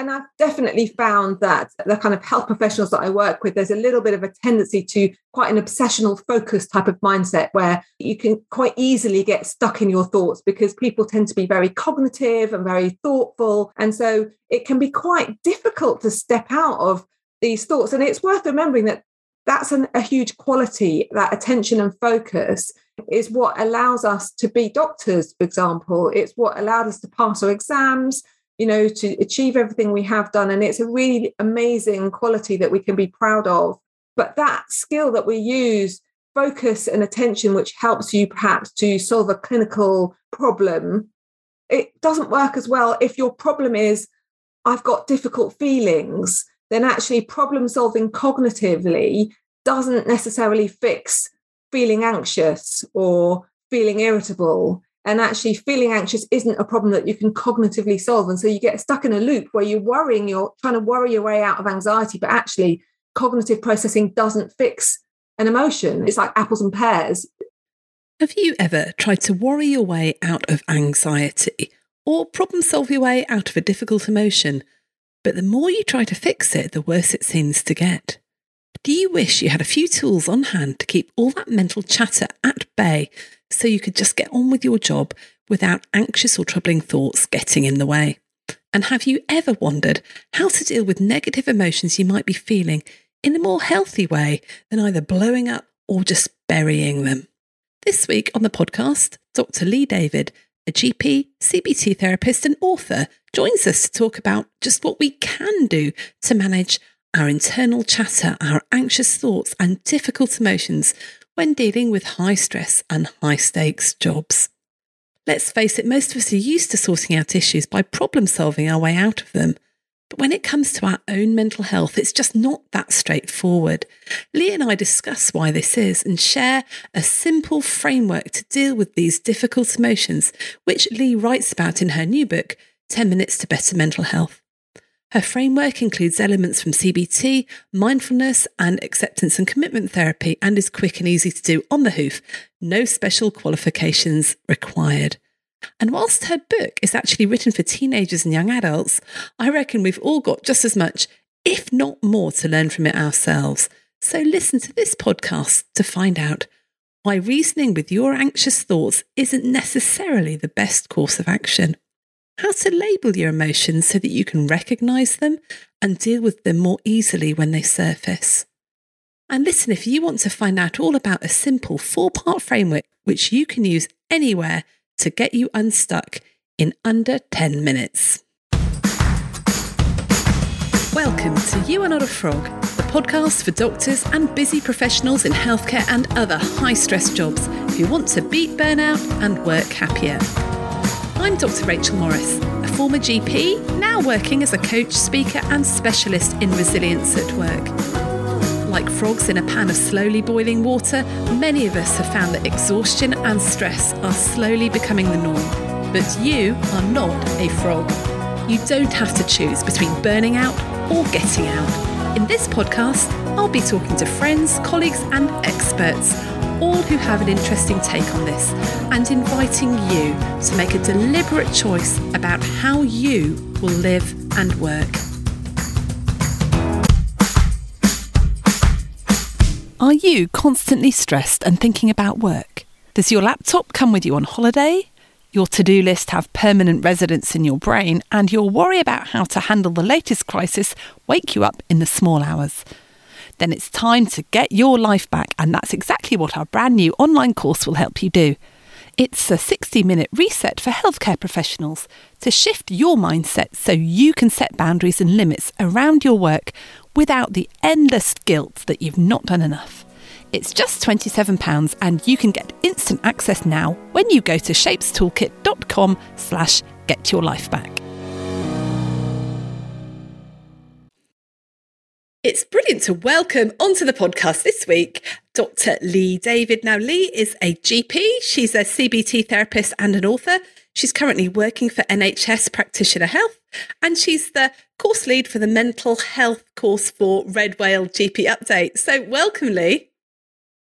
And I've definitely found that the kind of health professionals that I work with, there's a little bit of a tendency to quite an obsessional focus type of mindset where you can quite easily get stuck in your thoughts because people tend to be very cognitive and very thoughtful. And so it can be quite difficult to step out of these thoughts. And it's worth remembering that that's an, a huge quality, that attention and focus is what allows us to be doctors, for example. It's what allowed us to pass our exams you know, to achieve everything we have done. And it's a really amazing quality that we can be proud of. But that skill that we use, focus and attention, which helps you perhaps to solve a clinical problem, it doesn't work as well if your problem is, I've got difficult feelings, then actually problem solving cognitively doesn't necessarily fix feeling anxious or feeling irritable and actually feeling anxious isn't a problem that you can cognitively solve. And so you get stuck in a loop where you're worrying you're trying to worry your way out of anxiety but actually cognitive processing doesn't fix an emotion. It's like apples and pears. Have you ever tried to worry your way out of anxiety or problem solve your way out of a difficult emotion? But the more you try to fix it the worse it seems to get do you wish you had a few tools on hand to keep all that mental chatter at bay so you could just get on with your job without anxious or troubling thoughts getting in the way? And have you ever wondered how to deal with negative emotions you might be feeling in a more healthy way than either blowing up or just burying them? This week on the podcast, Dr. Lee David, a GP, CBT therapist, and author, joins us to talk about just what we can do to manage our internal chatter, our anxious thoughts, and difficult emotions when dealing with high stress and high stakes jobs. Let's face it, most of us are used to sorting out issues by problem solving our way out of them. But when it comes to our own mental health, it's just not that straightforward. Lee and I discuss why this is and share a simple framework to deal with these difficult emotions, which Lee writes about in her new book, 10 Minutes to Better Mental Health. Her framework includes elements from CBT, mindfulness, and acceptance and commitment therapy, and is quick and easy to do on the hoof. No special qualifications required. And whilst her book is actually written for teenagers and young adults, I reckon we've all got just as much, if not more, to learn from it ourselves. So listen to this podcast to find out why reasoning with your anxious thoughts isn't necessarily the best course of action how to label your emotions so that you can recognize them and deal with them more easily when they surface. And listen, if you want to find out all about a simple four part framework which you can use anywhere to get you unstuck in under 10 minutes. Welcome to You Are Not a Frog, the podcast for doctors and busy professionals in healthcare and other high stress jobs who want to beat burnout and work happier. I'm Dr. Rachel Morris, a former GP, now working as a coach, speaker, and specialist in resilience at work. Like frogs in a pan of slowly boiling water, many of us have found that exhaustion and stress are slowly becoming the norm. But you are not a frog. You don't have to choose between burning out or getting out. In this podcast, I'll be talking to friends, colleagues, and experts all who have an interesting take on this and inviting you to make a deliberate choice about how you will live and work. Are you constantly stressed and thinking about work? Does your laptop come with you on holiday? Your to do list have permanent residence in your brain, and your worry about how to handle the latest crisis wake you up in the small hours? Then it's time to get your life back. And that's exactly what our brand new online course will help you do. It's a 60 minute reset for healthcare professionals to shift your mindset so you can set boundaries and limits around your work without the endless guilt that you've not done enough. It's just £27 and you can get instant access now when you go to shapestoolkit.com slash get your life back. It's brilliant to welcome onto the podcast this week Dr. Lee David. Now, Lee is a GP, she's a CBT therapist and an author. She's currently working for NHS Practitioner Health, and she's the course lead for the mental health course for Red Whale GP Update. So, welcome, Lee.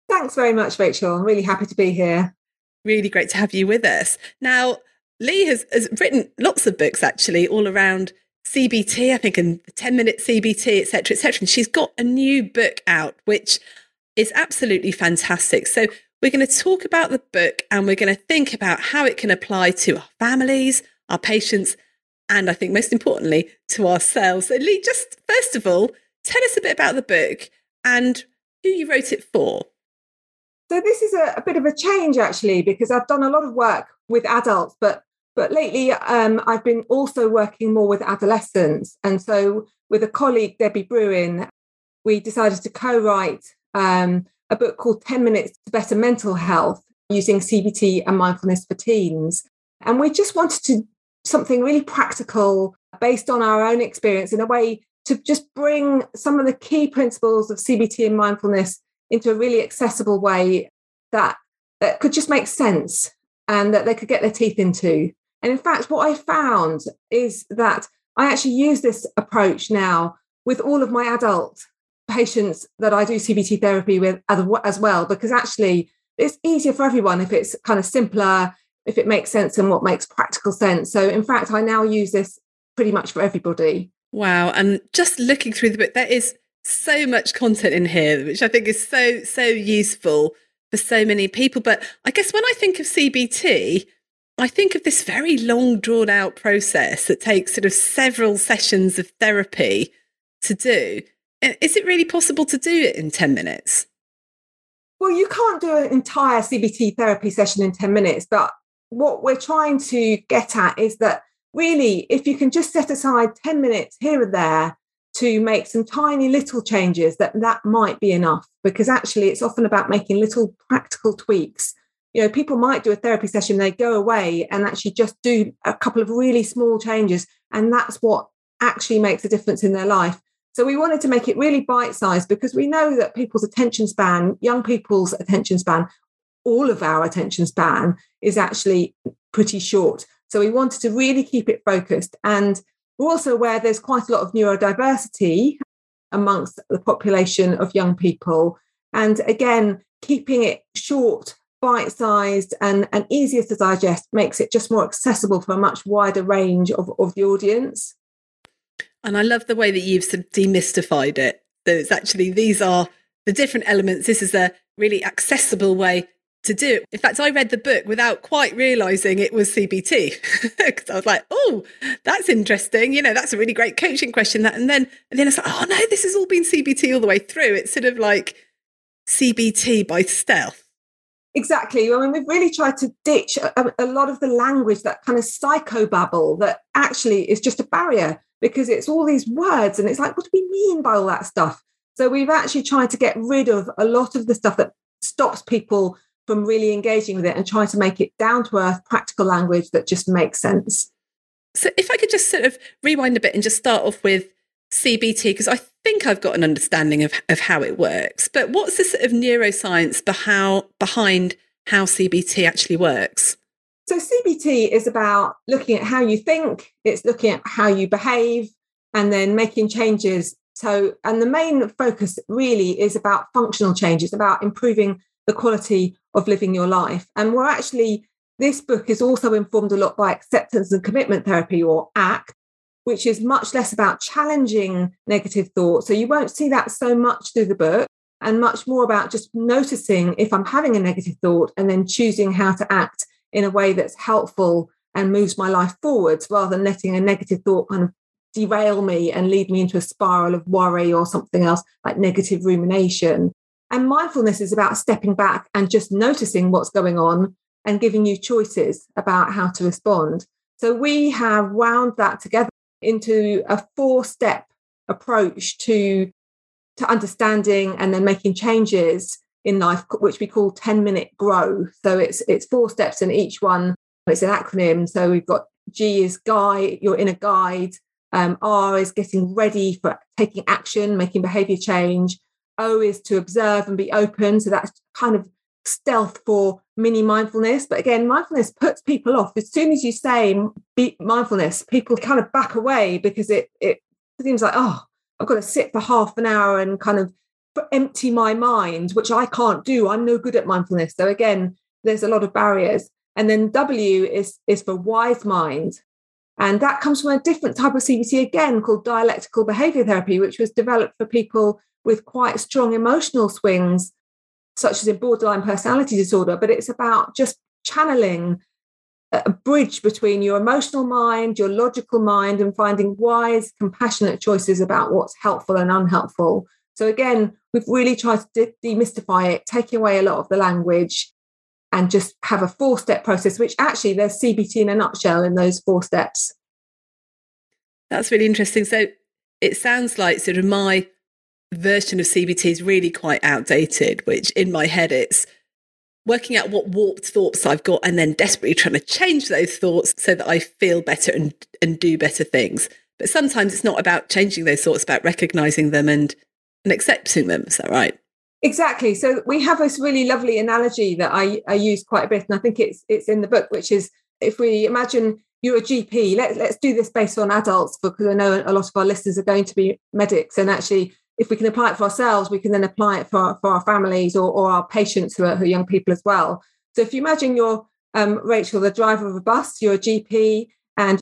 Thanks very much, Rachel. I'm really happy to be here. Really great to have you with us. Now, Lee has, has written lots of books actually all around CBT, I think, and 10 minute CBT, etc., etc. And she's got a new book out, which is absolutely fantastic. So we're going to talk about the book and we're going to think about how it can apply to our families, our patients, and I think most importantly, to ourselves. So, Lee, just first of all, tell us a bit about the book and who you wrote it for. So, this is a, a bit of a change actually, because I've done a lot of work with adults, but but lately um, I've been also working more with adolescents. And so, with a colleague, Debbie Brewin, we decided to co write um, a book called 10 Minutes to Better Mental Health using CBT and mindfulness for teens. And we just wanted to something really practical based on our own experience in a way to just bring some of the key principles of CBT and mindfulness into a really accessible way that, that could just make sense and that they could get their teeth into. And in fact, what I found is that I actually use this approach now with all of my adult patients that I do CBT therapy with as well, because actually it's easier for everyone if it's kind of simpler, if it makes sense and what makes practical sense. So, in fact, I now use this pretty much for everybody. Wow. And just looking through the book, there is so much content in here, which I think is so, so useful for so many people. But I guess when I think of CBT, I think of this very long, drawn out process that takes sort of several sessions of therapy to do. Is it really possible to do it in 10 minutes? Well, you can't do an entire CBT therapy session in 10 minutes, but what we're trying to get at is that really, if you can just set aside 10 minutes here and there to make some tiny little changes, that that might be enough because actually it's often about making little practical tweaks. You know, people might do a therapy session, they go away and actually just do a couple of really small changes. And that's what actually makes a difference in their life. So we wanted to make it really bite sized because we know that people's attention span, young people's attention span, all of our attention span is actually pretty short. So we wanted to really keep it focused. And we're also aware there's quite a lot of neurodiversity amongst the population of young people. And again, keeping it short, bite sized, and, and easier to digest makes it just more accessible for a much wider range of, of the audience. And I love the way that you've sort of demystified it. It's actually, these are the different elements. This is a really accessible way to do it. In fact, I read the book without quite realizing it was CBT because I was like, oh, that's interesting. You know, that's a really great coaching question. That, and then, and then it's like, oh no, this has all been CBT all the way through. It's sort of like CBT by stealth. Exactly. I mean, we've really tried to ditch a, a lot of the language, that kind of psychobabble that actually is just a barrier because it's all these words and it's like, what do we mean by all that stuff? So we've actually tried to get rid of a lot of the stuff that stops people from really engaging with it and trying to make it down to earth, practical language that just makes sense. So if I could just sort of rewind a bit and just start off with CBT, because I think I've got an understanding of, of how it works, but what's the sort of neuroscience behind how CBT actually works? So, CBT is about looking at how you think, it's looking at how you behave, and then making changes. So, and the main focus really is about functional changes, about improving the quality of living your life. And we're actually, this book is also informed a lot by acceptance and commitment therapy or ACT, which is much less about challenging negative thoughts. So, you won't see that so much through the book and much more about just noticing if I'm having a negative thought and then choosing how to act in a way that's helpful and moves my life forwards rather than letting a negative thought kind of derail me and lead me into a spiral of worry or something else like negative rumination. And mindfulness is about stepping back and just noticing what's going on and giving you choices about how to respond. So we have wound that together into a four step approach to, to understanding and then making changes in life, which we call 10 minute grow. So it's it's four steps and each one it's an acronym. So we've got G is guide, your inner guide. Um, R is getting ready for taking action, making behavior change. O is to observe and be open. So that's kind of stealth for mini mindfulness. But again, mindfulness puts people off. As soon as you say "be mindfulness, people kind of back away because it it seems like, oh, I've got to sit for half an hour and kind of empty my mind, which I can't do. I'm no good at mindfulness. So again, there's a lot of barriers. And then W is is for wise mind. And that comes from a different type of CBT again called dialectical behavior therapy, which was developed for people with quite strong emotional swings, such as in borderline personality disorder. But it's about just channeling a bridge between your emotional mind, your logical mind, and finding wise, compassionate choices about what's helpful and unhelpful. So, again, we've really tried to de- demystify it, taking away a lot of the language, and just have a four step process, which actually there's CBT in a nutshell in those four steps. That's really interesting. So, it sounds like sort of my version of CBT is really quite outdated, which in my head it's working out what warped thoughts I've got and then desperately trying to change those thoughts so that I feel better and, and do better things. But sometimes it's not about changing those thoughts, about recognizing them and, and accepting them. Is that right? Exactly. So we have this really lovely analogy that I, I use quite a bit, and I think it's it's in the book, which is if we imagine you're a GP, let, let's do this based on adults because I know a lot of our listeners are going to be medics, and actually if we can apply it for ourselves, we can then apply it for, for our families or, or our patients who are, who are young people as well. So if you imagine you're um, Rachel, the driver of a bus, you're a GP, and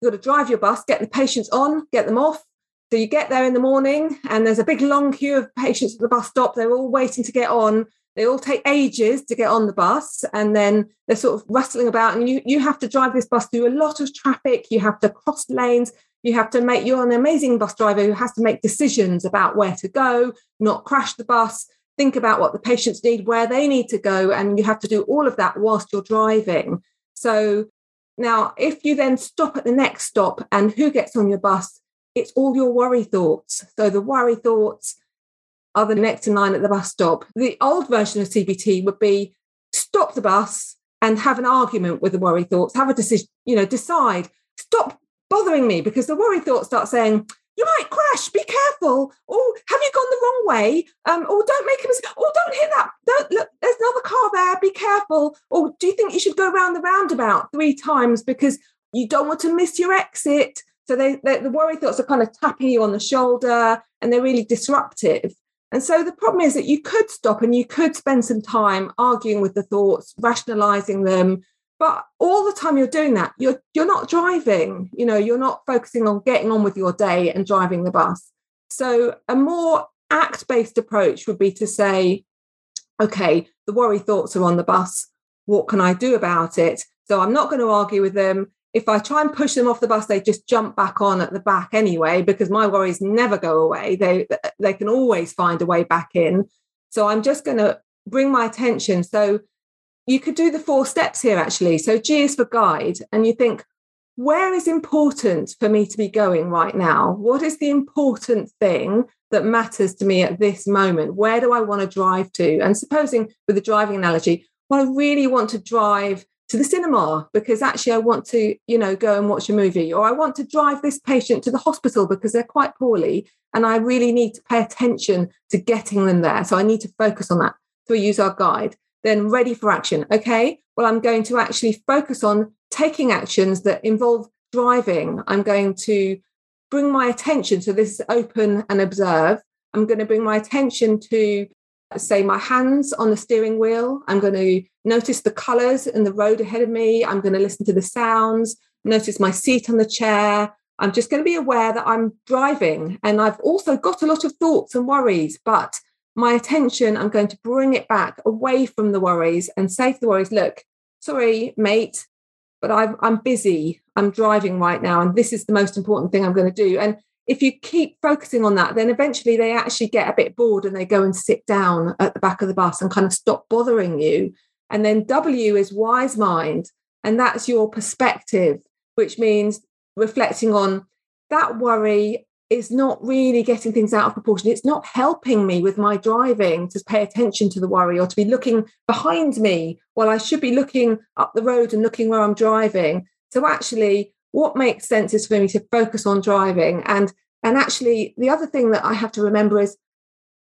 you've got to drive your bus, get the patients on, get them off. So you get there in the morning, and there's a big long queue of patients at the bus stop. They're all waiting to get on. They all take ages to get on the bus, and then they're sort of rustling about. And you you have to drive this bus through a lot of traffic. You have to cross lanes you have to make you're an amazing bus driver who has to make decisions about where to go not crash the bus think about what the patients need where they need to go and you have to do all of that whilst you're driving. So now if you then stop at the next stop and who gets on your bus it's all your worry thoughts. So the worry thoughts are the next in line at the bus stop. The old version of cbt would be stop the bus and have an argument with the worry thoughts have a decision you know decide stop bothering me because the worry thoughts start saying, you might crash, be careful. Oh, have you gone the wrong way? Um, or don't make a mistake. Oh, don't hit that. Don't look, there's another car there, be careful. Or do you think you should go around the roundabout three times because you don't want to miss your exit? So they, they, the worry thoughts are kind of tapping you on the shoulder and they're really disruptive. And so the problem is that you could stop and you could spend some time arguing with the thoughts, rationalizing them, but all the time you're doing that you're you're not driving you know you're not focusing on getting on with your day and driving the bus. So a more act based approach would be to say okay the worry thoughts are on the bus. What can i do about it? So i'm not going to argue with them. If i try and push them off the bus they just jump back on at the back anyway because my worries never go away. They they can always find a way back in. So i'm just going to bring my attention. So you could do the four steps here actually. So G is for guide, and you think, where is important for me to be going right now? What is the important thing that matters to me at this moment? Where do I want to drive to? And supposing with the driving analogy, well, I really want to drive to the cinema because actually I want to, you know, go and watch a movie, or I want to drive this patient to the hospital because they're quite poorly and I really need to pay attention to getting them there. So I need to focus on that. So we use our guide then ready for action. Okay, well, I'm going to actually focus on taking actions that involve driving. I'm going to bring my attention to this open and observe. I'm going to bring my attention to, say, my hands on the steering wheel. I'm going to notice the colors in the road ahead of me. I'm going to listen to the sounds, notice my seat on the chair. I'm just going to be aware that I'm driving. And I've also got a lot of thoughts and worries, but my attention, I'm going to bring it back away from the worries and say to the worries, look, sorry, mate, but I'm, I'm busy. I'm driving right now. And this is the most important thing I'm going to do. And if you keep focusing on that, then eventually they actually get a bit bored and they go and sit down at the back of the bus and kind of stop bothering you. And then W is wise mind. And that's your perspective, which means reflecting on that worry is not really getting things out of proportion. It's not helping me with my driving to pay attention to the worry or to be looking behind me while I should be looking up the road and looking where I'm driving. So actually, what makes sense is for me to focus on driving. And and actually, the other thing that I have to remember is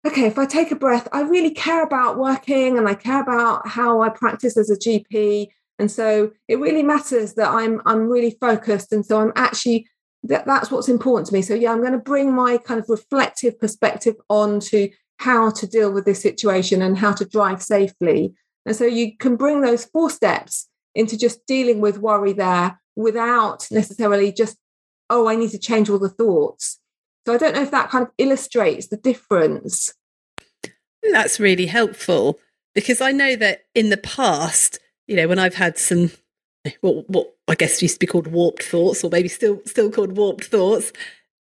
okay, if I take a breath, I really care about working and I care about how I practice as a GP. And so it really matters that I'm I'm really focused. And so I'm actually that, that's what's important to me. So yeah, I'm going to bring my kind of reflective perspective on to how to deal with this situation and how to drive safely. And so you can bring those four steps into just dealing with worry there without necessarily just, oh, I need to change all the thoughts. So I don't know if that kind of illustrates the difference. That's really helpful because I know that in the past, you know, when I've had some what what I guess used to be called warped thoughts, or maybe still still called warped thoughts,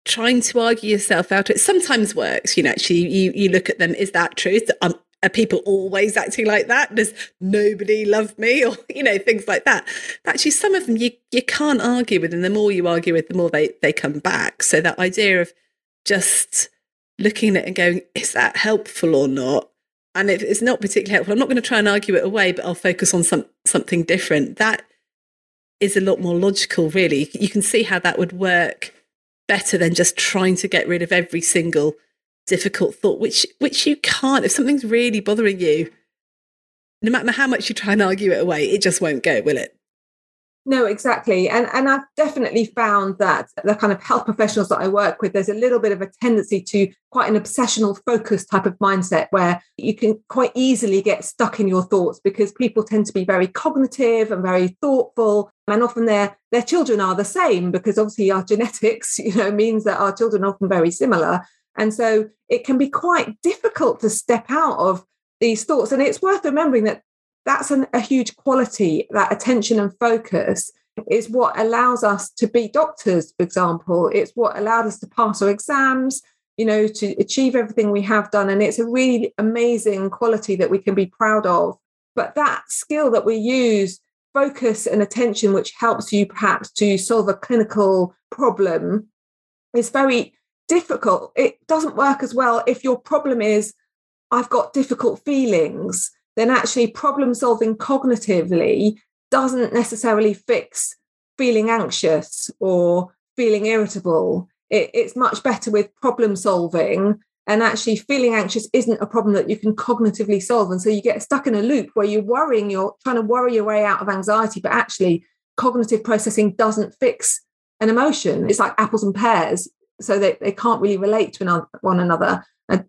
trying to argue yourself out it sometimes works. You know, actually, you you look at them. Is that truth? Um, are people always acting like that? Does nobody love me? Or, you know, things like that. But actually, some of them you, you can't argue with, and the more you argue with, the more they, they come back. So that idea of just looking at it and going, is that helpful or not? And if it's not particularly helpful, I'm not going to try and argue it away, but I'll focus on some something different. That is a lot more logical, really. You can see how that would work better than just trying to get rid of every single difficult thought, which which you can't. If something's really bothering you, no matter how much you try and argue it away, it just won't go, will it? No, exactly. And and I've definitely found that the kind of health professionals that I work with, there's a little bit of a tendency to quite an obsessional focus type of mindset where you can quite easily get stuck in your thoughts because people tend to be very cognitive and very thoughtful. And often their their children are the same because obviously our genetics, you know, means that our children are often very similar. And so it can be quite difficult to step out of these thoughts. And it's worth remembering that that's an, a huge quality, that attention and focus is what allows us to be doctors, for example. It's what allowed us to pass our exams, you know, to achieve everything we have done. And it's a really amazing quality that we can be proud of. But that skill that we use, focus and attention, which helps you perhaps to solve a clinical problem, is very difficult. It doesn't work as well if your problem is, I've got difficult feelings, then actually problem solving cognitively doesn't necessarily fix feeling anxious or feeling irritable. It, it's much better with problem solving. And actually, feeling anxious isn't a problem that you can cognitively solve. And so you get stuck in a loop where you're worrying, you're trying to worry your way out of anxiety, but actually, cognitive processing doesn't fix an emotion. It's like apples and pears so they, they can't really relate to one another.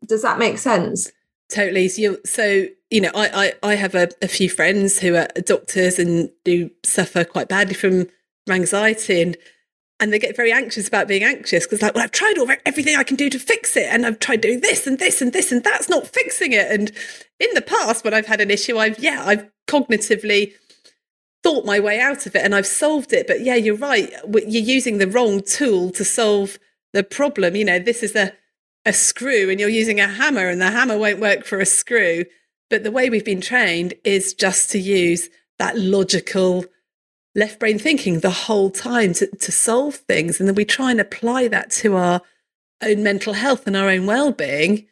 Does that make sense? Totally. So, you, so you know, I, I, I have a, a, few friends who are doctors and do suffer quite badly from, anxiety and and they get very anxious about being anxious because like well i've tried all everything i can do to fix it and i've tried doing this and this and this and that's not fixing it and in the past when i've had an issue i've yeah i've cognitively thought my way out of it and i've solved it but yeah you're right you're using the wrong tool to solve the problem. You know, this is a, a screw and you're using a hammer and the hammer won't work for a screw. But the way we've been trained is just to use that logical left brain thinking the whole time to, to solve things. And then we try and apply that to our own mental health and our own well-being.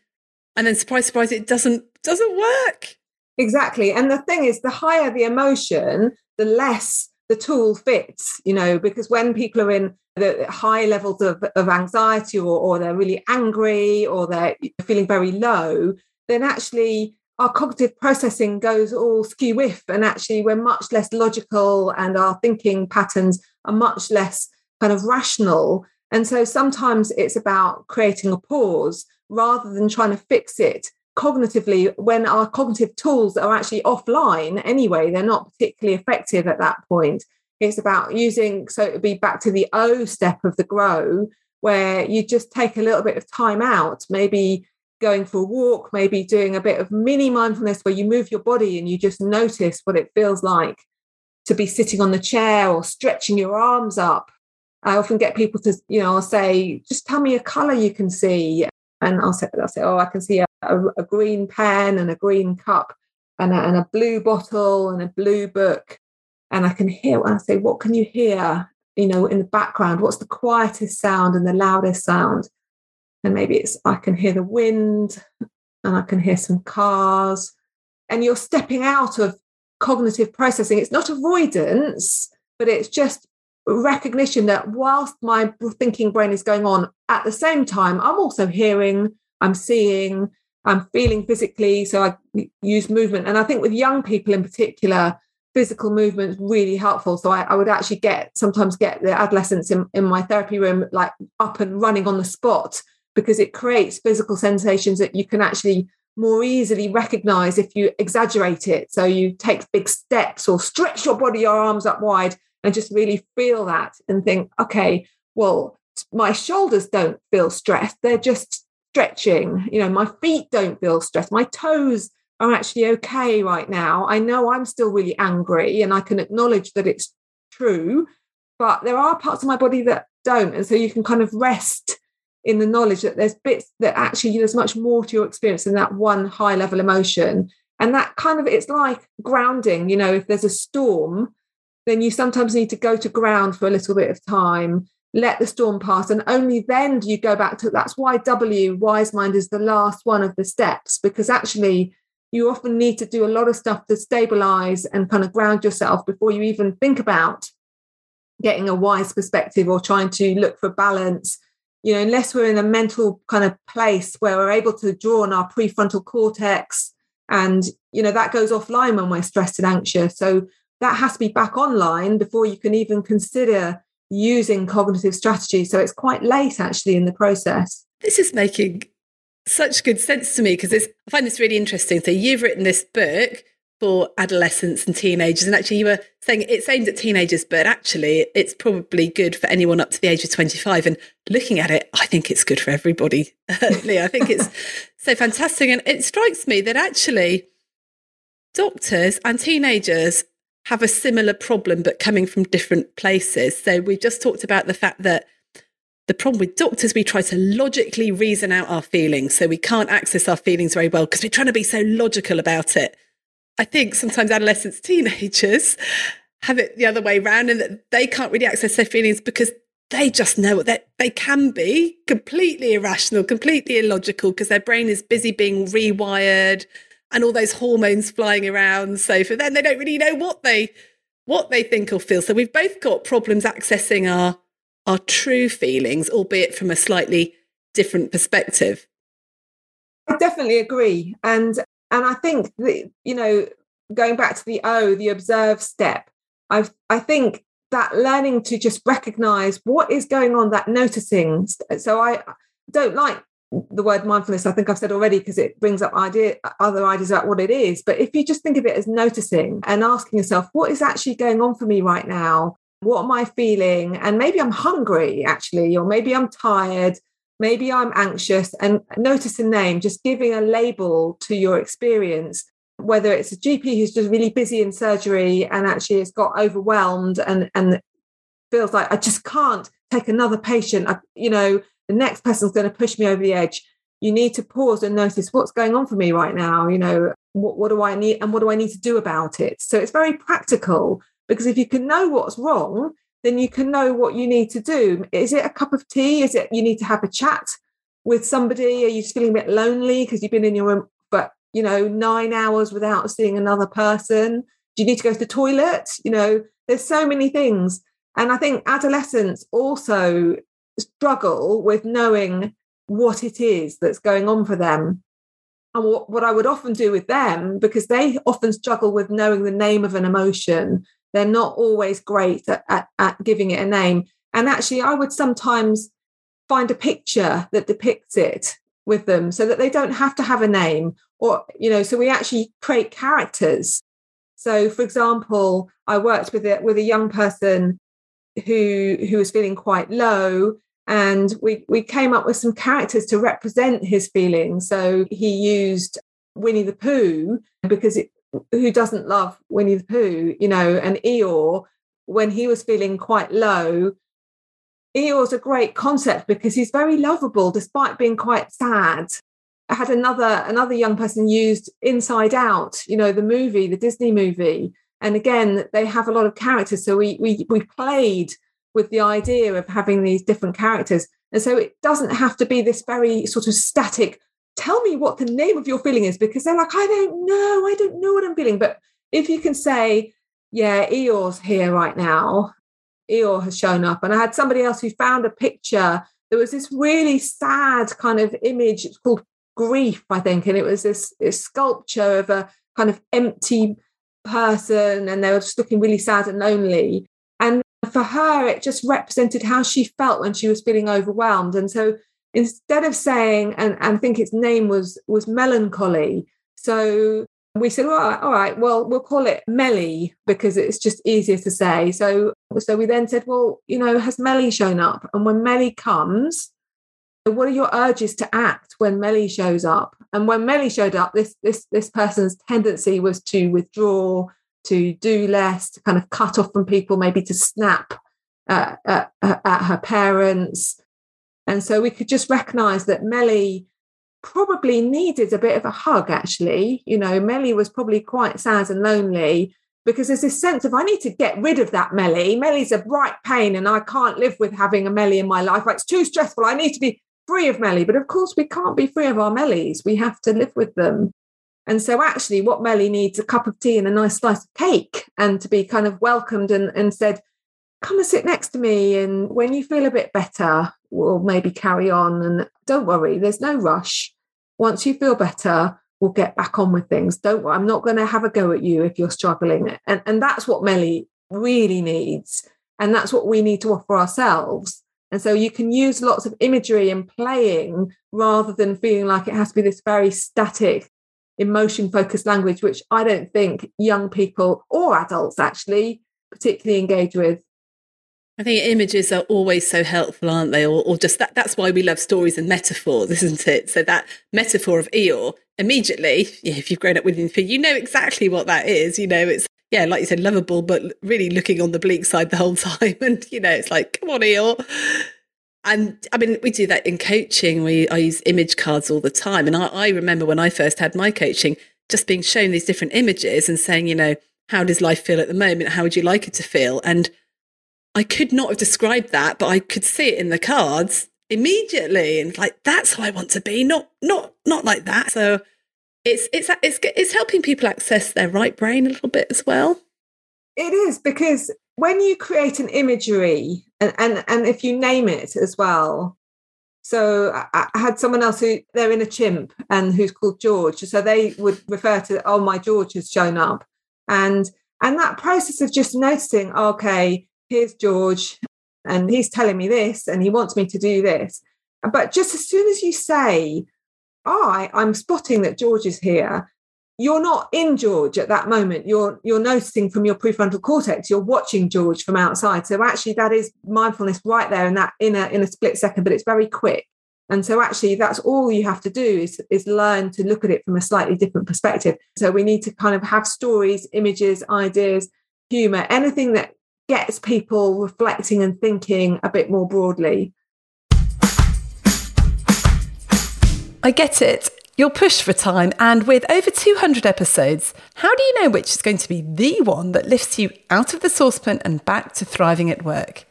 And then surprise, surprise, it doesn't doesn't work. Exactly. And the thing is, the higher the emotion, the less the tool fits, you know, because when people are in the high levels of, of anxiety or, or they're really angry or they're feeling very low, then actually our cognitive processing goes all skew whiff and actually we're much less logical and our thinking patterns are much less kind of rational. And so sometimes it's about creating a pause rather than trying to fix it cognitively when our cognitive tools are actually offline anyway they're not particularly effective at that point it's about using so it would be back to the o step of the grow where you just take a little bit of time out maybe going for a walk maybe doing a bit of mini mindfulness where you move your body and you just notice what it feels like to be sitting on the chair or stretching your arms up I often get people to, you know, I'll say, just tell me a color you can see. And I'll say, I'll say, oh, I can see a, a, a green pen and a green cup and a, and a blue bottle and a blue book. And I can hear, I say, what can you hear, you know, in the background? What's the quietest sound and the loudest sound? And maybe it's, I can hear the wind and I can hear some cars. And you're stepping out of cognitive processing. It's not avoidance, but it's just recognition that whilst my thinking brain is going on at the same time, I'm also hearing, I'm seeing, I'm feeling physically. So I use movement. And I think with young people in particular, physical movement is really helpful. So I, I would actually get sometimes get the adolescents in, in my therapy room like up and running on the spot because it creates physical sensations that you can actually more easily recognize if you exaggerate it. So you take big steps or stretch your body, your arms up wide and just really feel that and think, okay, well, my shoulders don't feel stressed. They're just stretching. You know, my feet don't feel stressed. My toes are actually okay right now. I know I'm still really angry and I can acknowledge that it's true, but there are parts of my body that don't. And so you can kind of rest in the knowledge that there's bits that actually there's much more to your experience than that one high level emotion. And that kind of it's like grounding, you know, if there's a storm, then you sometimes need to go to ground for a little bit of time, let the storm pass, and only then do you go back to that's why W, wise mind, is the last one of the steps, because actually you often need to do a lot of stuff to stabilize and kind of ground yourself before you even think about getting a wise perspective or trying to look for balance. You know unless we're in a mental kind of place where we're able to draw on our prefrontal cortex and you know that goes offline when we're stressed and anxious. So that has to be back online before you can even consider using cognitive strategy so it's quite late actually in the process. This is making such good sense to me because I find this really interesting. So you've written this book for adolescents and teenagers, and actually you were saying it's aimed at teenagers, but actually it's probably good for anyone up to the age of 25. And looking at it, I think it's good for everybody. I think it's so fantastic. And it strikes me that actually doctors and teenagers have a similar problem, but coming from different places. So we've just talked about the fact that the problem with doctors, we try to logically reason out our feelings. So we can't access our feelings very well because we're trying to be so logical about it. I think sometimes adolescents, teenagers have it the other way around and that they can't really access their feelings because they just know that they can be completely irrational, completely illogical because their brain is busy being rewired and all those hormones flying around. So for them, they don't really know what they what they think or feel. So we've both got problems accessing our our true feelings, albeit from a slightly different perspective. I definitely agree. And and I think you know, going back to the O, the observe step, I I think that learning to just recognize what is going on, that noticing. So I don't like the word mindfulness i think i've said already because it brings up idea other ideas about what it is but if you just think of it as noticing and asking yourself what is actually going on for me right now what am I feeling? And maybe I'm hungry actually, or maybe I'm tired, maybe I'm anxious. And notice a name, just giving a label to your experience, whether it's a GP who's just really busy in surgery and actually has got overwhelmed and, and feels like I just can't take another patient. I, you know, the next person's going to push me over the edge. You need to pause and notice what's going on for me right now. You know, what, what do I need and what do I need to do about it? So it's very practical because if you can know what's wrong, then you can know what you need to do. Is it a cup of tea? Is it you need to have a chat with somebody? Are you feeling a bit lonely because you've been in your room for, you know, nine hours without seeing another person? Do you need to go to the toilet? You know, there's so many things. And I think adolescents also struggle with knowing what it is that's going on for them. And what, what I would often do with them, because they often struggle with knowing the name of an emotion they're not always great at, at, at giving it a name. And actually, I would sometimes find a picture that depicts it with them so that they don't have to have a name or you know so we actually create characters so for example i worked with it with a young person who who was feeling quite low and we we came up with some characters to represent his feelings so he used winnie the pooh because it who doesn't love Winnie the Pooh, you know, and Eeyore, when he was feeling quite low, Eeyore's a great concept because he's very lovable despite being quite sad. I had another another young person used Inside Out, you know, the movie, the Disney movie. And again, they have a lot of characters. So we we we played with the idea of having these different characters. And so it doesn't have to be this very sort of static tell me what the name of your feeling is because they're like, I don't know, I don't know what I'm feeling. But if you can say, yeah, Eeyore's here right now, Eeyore has shown up. And I had somebody else who found a picture. There was this really sad kind of image. It's called grief, I think. And it was this, this sculpture of a kind of empty person and they were just looking really sad and lonely. And for her, it just represented how she felt when she was feeling overwhelmed. And so instead of saying and, and think its name was was melancholy. So we said, all right, all right, well, we'll call it Melly because it's just easier to say. So, so we then said, well, you know, has Melly shown up? And when Melly comes, what are your urges to act when Melly shows up? And when Melly showed up, this this this person's tendency was to withdraw, to do less, to kind of cut off from people, maybe to snap at, at, at her parents. And so we could just recognize that Melly probably needed a bit of a hug, actually. You know, Melly was probably quite sad and lonely because there's this sense of I need to get rid of that Melly. Melly's a bright pain and I can't live with having a Melly in my life. It's too stressful. I need to be free of Melly. But of course, we can't be free of our Mellies. We have to live with them. And so, actually, what Melly needs a cup of tea and a nice slice of cake, and to be kind of welcomed and, and said, Come and sit next to me. And when you feel a bit better, we'll maybe carry on. And don't worry, there's no rush. Once you feel better, we'll get back on with things. Don't I'm not going to have a go at you if you're struggling. And, and that's what Melly really needs. And that's what we need to offer ourselves. And so you can use lots of imagery and playing rather than feeling like it has to be this very static, emotion focused language, which I don't think young people or adults actually particularly engage with. I think images are always so helpful, aren't they? Or, or just that, that's why we love stories and metaphors, isn't it? So that metaphor of Eeyore, immediately, yeah, if you've grown up with him, you know exactly what that is. You know, it's yeah, like you said, lovable, but really looking on the bleak side the whole time. And, you know, it's like, come on, Eeyore. And I mean, we do that in coaching. We I use image cards all the time. And I, I remember when I first had my coaching, just being shown these different images and saying, you know, how does life feel at the moment? How would you like it to feel? And I could not have described that, but I could see it in the cards immediately. And like, that's how I want to be, not not not like that. So it's it's it's it's helping people access their right brain a little bit as well. It is because when you create an imagery and and, and if you name it as well. So I, I had someone else who they're in a chimp and who's called George. So they would refer to, oh, my George has shown up. And and that process of just noticing, okay, here's George, and he's telling me this, and he wants me to do this. But just as soon as you say, I, I'm spotting that George is here. You're not in George at that moment. You're you're noticing from your prefrontal cortex. You're watching George from outside. So actually, that is mindfulness right there in that in a in a split second. But it's very quick. And so actually, that's all you have to do is is learn to look at it from a slightly different perspective. So we need to kind of have stories, images, ideas, humor, anything that gets people reflecting and thinking a bit more broadly. I get it. You're pushed for time, and with over 200 episodes, how do you know which is going to be the one that lifts you out of the saucepan and back to thriving at work?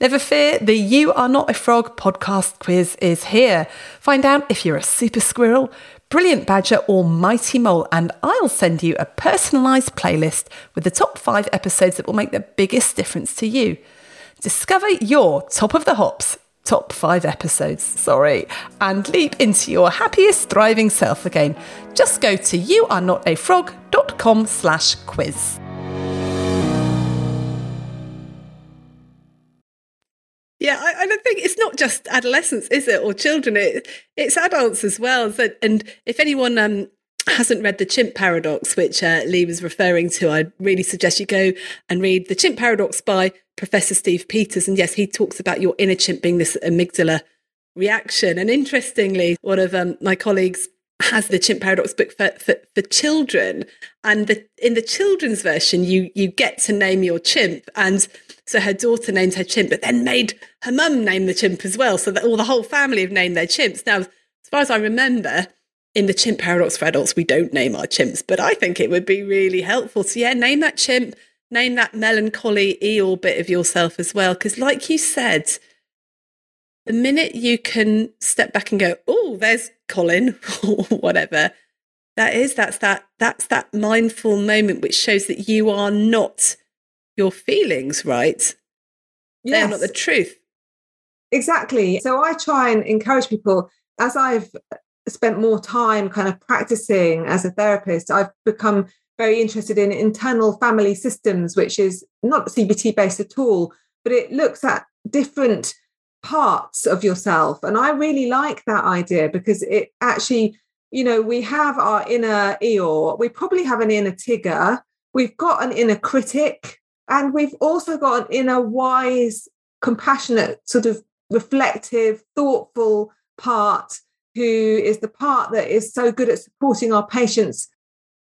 Never fear, the You Are Not a Frog podcast quiz is here. Find out if you're a super squirrel, brilliant badger, or mighty mole, and I'll send you a personalised playlist with the top five episodes that will make the biggest difference to you. Discover your top of the hops top five episodes, sorry, and leap into your happiest, thriving self again. Just go to youarenotafrog.com slash quiz. Just adolescents, is it, or children? It, it's adults as well. So, and if anyone um, hasn't read the chimp paradox, which uh, Lee was referring to, I'd really suggest you go and read the chimp paradox by Professor Steve Peters. And yes, he talks about your inner chimp being this amygdala reaction. And interestingly, one of um, my colleagues has the chimp paradox book for, for, for children. And the, in the children's version, you, you get to name your chimp. And so her daughter named her chimp, but then made her mum name the chimp as well. So that all the whole family have named their chimps. Now, as far as I remember, in the chimp paradox for adults, we don't name our chimps, but I think it would be really helpful. So, yeah, name that chimp, name that melancholy Eeyore bit of yourself as well. Because, like you said, the minute you can step back and go, oh, there's Colin or whatever, that is that's that that's that mindful moment which shows that you are not your feelings, right? Yes. They're not the truth. Exactly. So I try and encourage people as I've spent more time kind of practicing as a therapist, I've become very interested in internal family systems, which is not CBT based at all, but it looks at different parts of yourself. And I really like that idea because it actually you know, we have our inner Eeyore, we probably have an inner Tigger, we've got an inner critic, and we've also got an inner wise, compassionate, sort of reflective, thoughtful part who is the part that is so good at supporting our patients,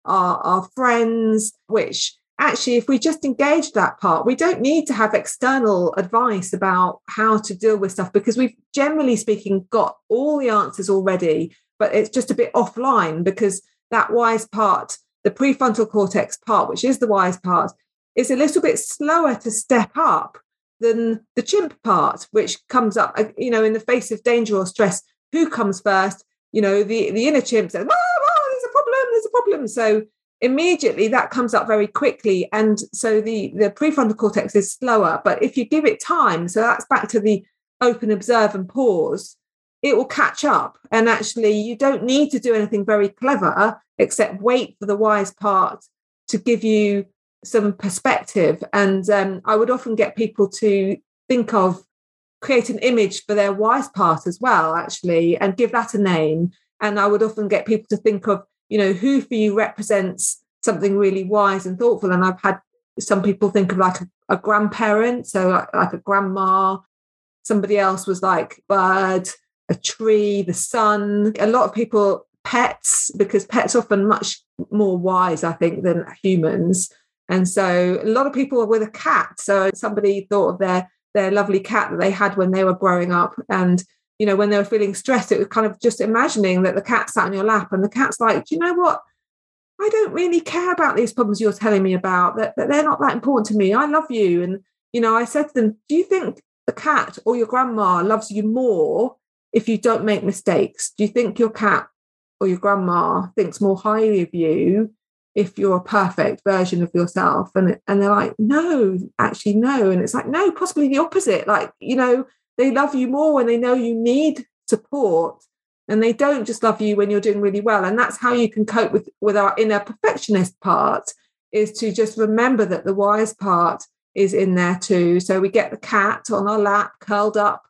our, our friends, which actually, if we just engage that part, we don't need to have external advice about how to deal with stuff because we've generally speaking got all the answers already, but it's just a bit offline because that wise part, the prefrontal cortex part, which is the wise part, is a little bit slower to step up than the chimp part, which comes up, uh, you know, in the face of danger or stress. Who comes first? You know, the, the inner chimp says, oh, oh, there's a problem, there's a problem. So immediately that comes up very quickly. And so the the prefrontal cortex is slower but if you give it time so that's back to the open observe and pause it will catch up. And actually you don't need to do anything very clever except wait for the wise part to give you some perspective. And um, i would often get people to think of create an image for their wise part as well actually and give that a name. And i would often get people to think of you know, who for you represents something really wise and thoughtful. And I've had some people think of like a, a grandparent, so like, like, a grandma. Somebody else was like bird, a tree, the sun. A lot of people pets because pets are often much more wise, I think, than humans. And so a lot of people are with a cat. So somebody thought of their their lovely cat that they had when they were growing up and you know, when they were feeling stressed, it was kind of just imagining that the cat sat on your lap and the cat's like, do you know what? I don't really care about these problems you're telling me about, that, that they're not that important to me. I love you. And, you know, I said to them, do you think the cat or your grandma loves you more if you don't make mistakes? Do you think your cat or your grandma thinks more highly of you if you're a perfect version of yourself? And, and they're like, no, actually, no. And it's like, no, possibly the opposite. Like, you know, they love you more when they know you need support and they don't just love you when you're doing really well. And that's how you can cope with with our inner perfectionist part is to just remember that the wise part is in there too. So we get the cat on our lap curled up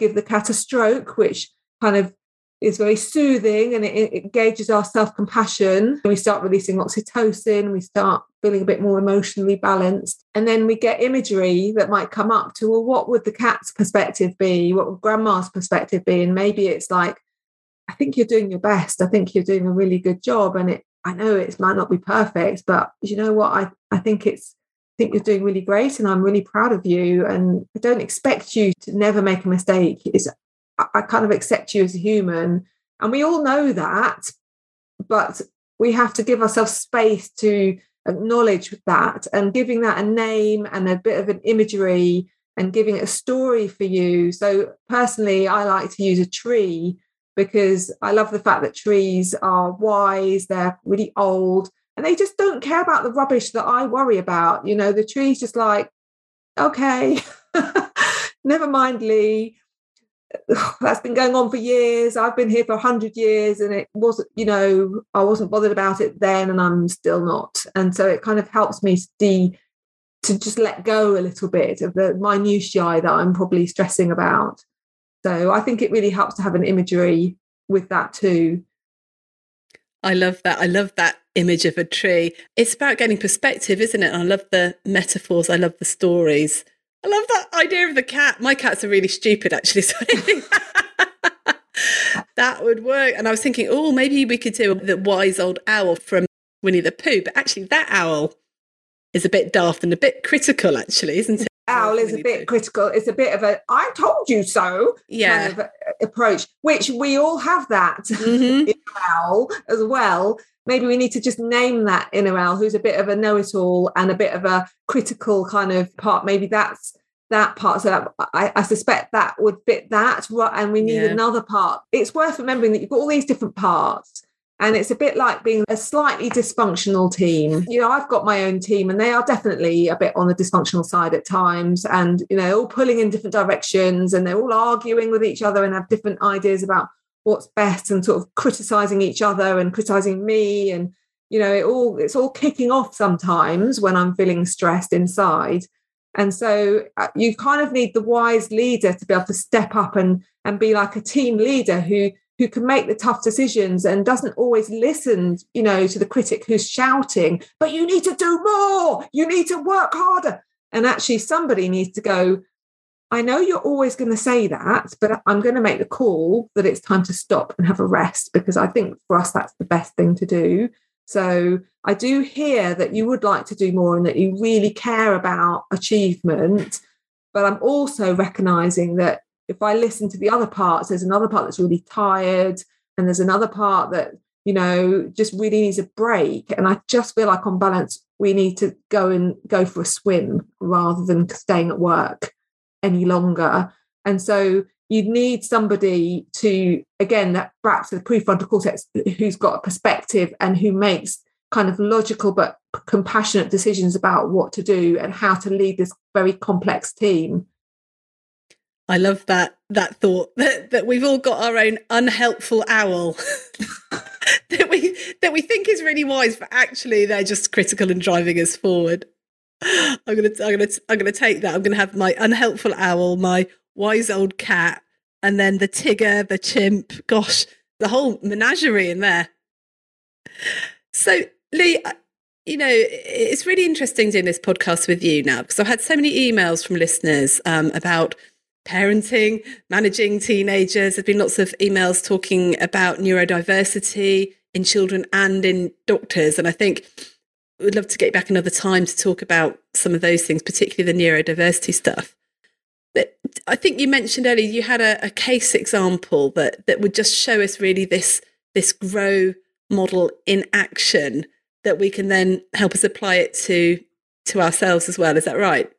give the cat a stroke which kind of is very soothing and it, it engages our self-compassion. We start releasing oxytocin we start feeling a bit more emotionally balanced and then we get imagery that might come up to well what would the cat's perspective be? What would grandma's perspective be? And maybe it's like i think you're doing your best. I think you're doing a really good job. And it i know it might not be perfect but you know what? I i think it's I think you're doing really great and I'm really proud of you. And I don't expect you to never make a mistake. It's I kind of accept you as a human. And we all know that, but we have to give ourselves space to acknowledge that and giving that a name and a bit of an imagery and giving it a story for you. So, personally, I like to use a tree because I love the fact that trees are wise, they're really old, and they just don't care about the rubbish that I worry about. You know, the tree's just like, okay, never mind, Lee. that's been going on for years. I've been here for 100 years and it wasn't, you know, I wasn't bothered about it then and I'm still not. And so it kind of helps me to, to just let go a little bit of the minutiae that I'm probably stressing about. So I think it really helps to have an imagery with that too. I love that. I love that image of a tree. It's about getting perspective, isn't it? I love the metaphors. I love the stories. I love that idea of the cat. My cats are really stupid, actually. So that would work. And I was thinking, oh, maybe we could do the wise old owl from Winnie the Pooh. But actually, that owl is a bit daft and a bit critical, actually, isn't it? Owl is a bit critical. It's a bit of a "I told you so" yeah. kind of approach, which we all have that mm-hmm. owl as well maybe we need to just name that inner owl who's a bit of a know-it-all and a bit of a critical kind of part maybe that's that part so that, I, I, suspect that would fit that and we need yeah. another part it's worth remembering that you've got all these different parts and it's a bit like being a slightly dysfunctional team. You know i've got my own team and they are definitely a bit on the dysfunctional side at times. And you know all pulling in different directions and they're all arguing with each other and have different ideas about what's best and sort of criticizing each other and criticizing me. And you know it all it's all kicking off sometimes when i'm feeling stressed inside. And so uh, you kind of need the wise leader to be able to step up and and be like a team leader who who can make the tough decisions and doesn't always listen, you know, to the critic who's shouting, but you need to do more, you need to work harder. And actually, somebody needs to go, I know you're always going to say that, but I'm going to make the call that it's time to stop and have a rest because I think for us, that's the best thing to do. So I do hear that you would like to do more and that you really care about achievement. But I'm also recognizing that if I listen to the other parts, there's another part that's really tired, and there's another part that, you know, just really needs a break. And I just feel like on balance, we need to go and go for a swim rather than staying at work any longer. And so you need somebody to, again, that back to the prefrontal cortex, who's got a perspective and who makes kind of logical but compassionate decisions about what to do and how to lead this very complex team. I love that that thought that, that we've all got our own unhelpful owl that we that we think is really wise, but actually they're just critical and driving us forward. I'm gonna I'm gonna I'm gonna take that. I'm gonna have my unhelpful owl, my wise old cat, and then the tiger, the chimp. Gosh, the whole menagerie in there. So, Lee, you know, it's really interesting doing this podcast with you now because I've had so many emails from listeners um, about parenting, managing teenagers. There's been lots of emails talking about neurodiversity in children and in doctors. And I think we'd love to get back another time to talk about some of those things, particularly the neurodiversity stuff. But I think you mentioned earlier you had a, a case example that that would just show us really this this grow model in action that we can then help us apply it to to ourselves as well. Is that right?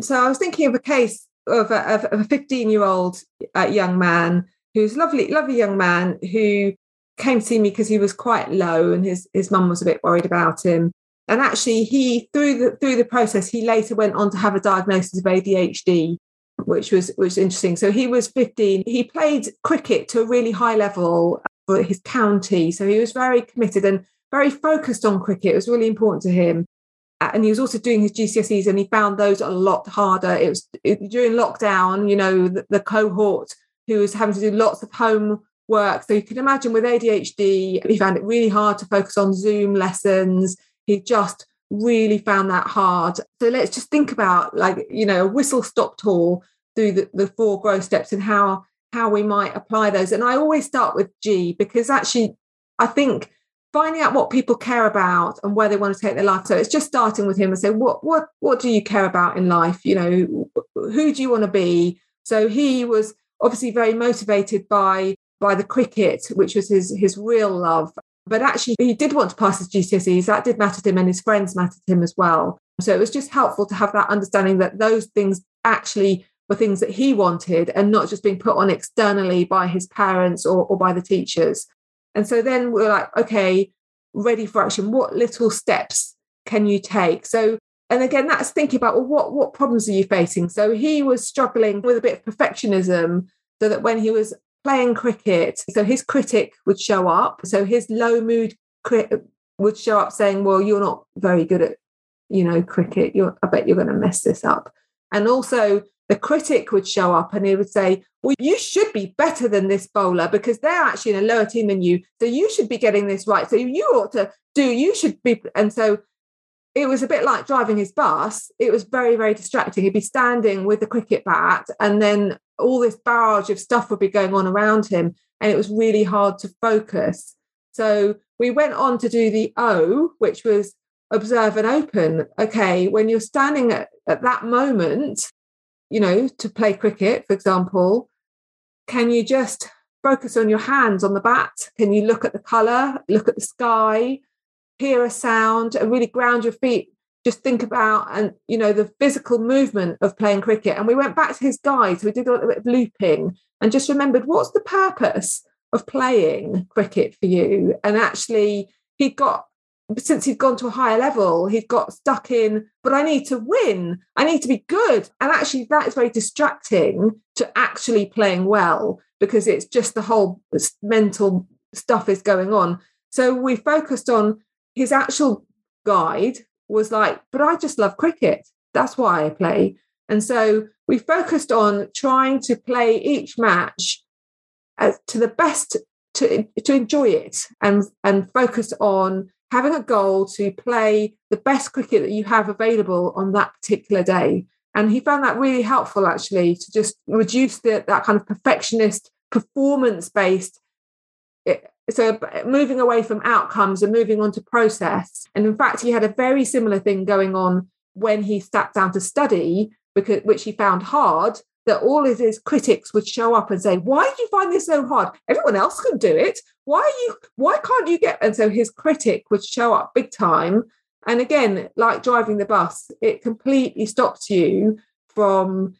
So I was thinking of a case of a, of a 15 year old uh, young man who's lovely, lovely young man who came to see me because he was quite low and his his mum was a bit worried about him. And actually he through the through the process he later went on to have a diagnosis of ADHD which was which was interesting. So he was 15 he played cricket to a really high level for his county. So he was very committed and very focused on cricket. It was really important to him and he was also doing his GCSEs and he found those a lot harder it was it, during lockdown you know the, the cohort who was having to do lots of home work so you can imagine with ADHD he found it really hard to focus on Zoom lessons he just really found that hard. So let's just think about like, you know, a whistle stop tour through the, the four growth steps and how how we might apply those. And I always start with G because actually I think finding out what people care about and where they want to take their life. So it's just starting with him and say, what what what do you care about in life? You know, who do you want to be? So he was obviously very motivated by by the cricket, which was his his real love. But actually, he did want to pass his GCSEs. That did matter to him, and his friends mattered to him as well. So it was just helpful to have that understanding that those things actually were things that he wanted and not just being put on externally by his parents or, or by the teachers. And so then we're like, okay, ready for action. What little steps can you take? So, and again, that's thinking about well, what what problems are you facing? So he was struggling with a bit of perfectionism, so that when he was playing cricket. So his critic would show up. So his low mood crit would show up saying, "Well, you're not very good at, you know, cricket. You're, I bet you're going to mess this up." And also the critic would show up and he would say, "Well, you should be better than this bowler because they're actually in a lower team than you. So you should be getting this right. So you ought to do. You should be." And so it was a bit like driving his bus. It was very, very distracting. He'd be standing with the cricket bat, and then all this barrage of stuff would be going on around him, and it was really hard to focus. So we went on to do the O, which was observe and open. Okay, when you're standing at, at that moment, you know, to play cricket, for example, can you just focus on your hands on the bat? Can you look at the colour, look at the sky? hear a sound and really ground your feet just think about and you know the physical movement of playing cricket and we went back to his guide so we did a little bit of looping and just remembered what's the purpose of playing cricket for you and actually he got since he'd gone to a higher level he'd got stuck in but i need to win i need to be good and actually that is very distracting to actually playing well because it's just the whole mental stuff is going on so we focused on his actual guide was like, but I just love cricket. That's why I play. And so we focused on trying to play each match uh, to the best to to enjoy it and and focus on having a goal to play the best cricket that you have available on that particular day. And he found that really helpful actually to just reduce the, that kind of perfectionist, performance based. Eh, so moving away from outcomes and moving on to process. And in fact, he had a very similar thing going on when he sat down to study, because which he found hard that all of his critics would show up and say, "Why did you find this so hard? Everyone else can do it. Why you? Why can't you get?" And so his critic would show up big time. And again, like driving the bus, it completely stops you from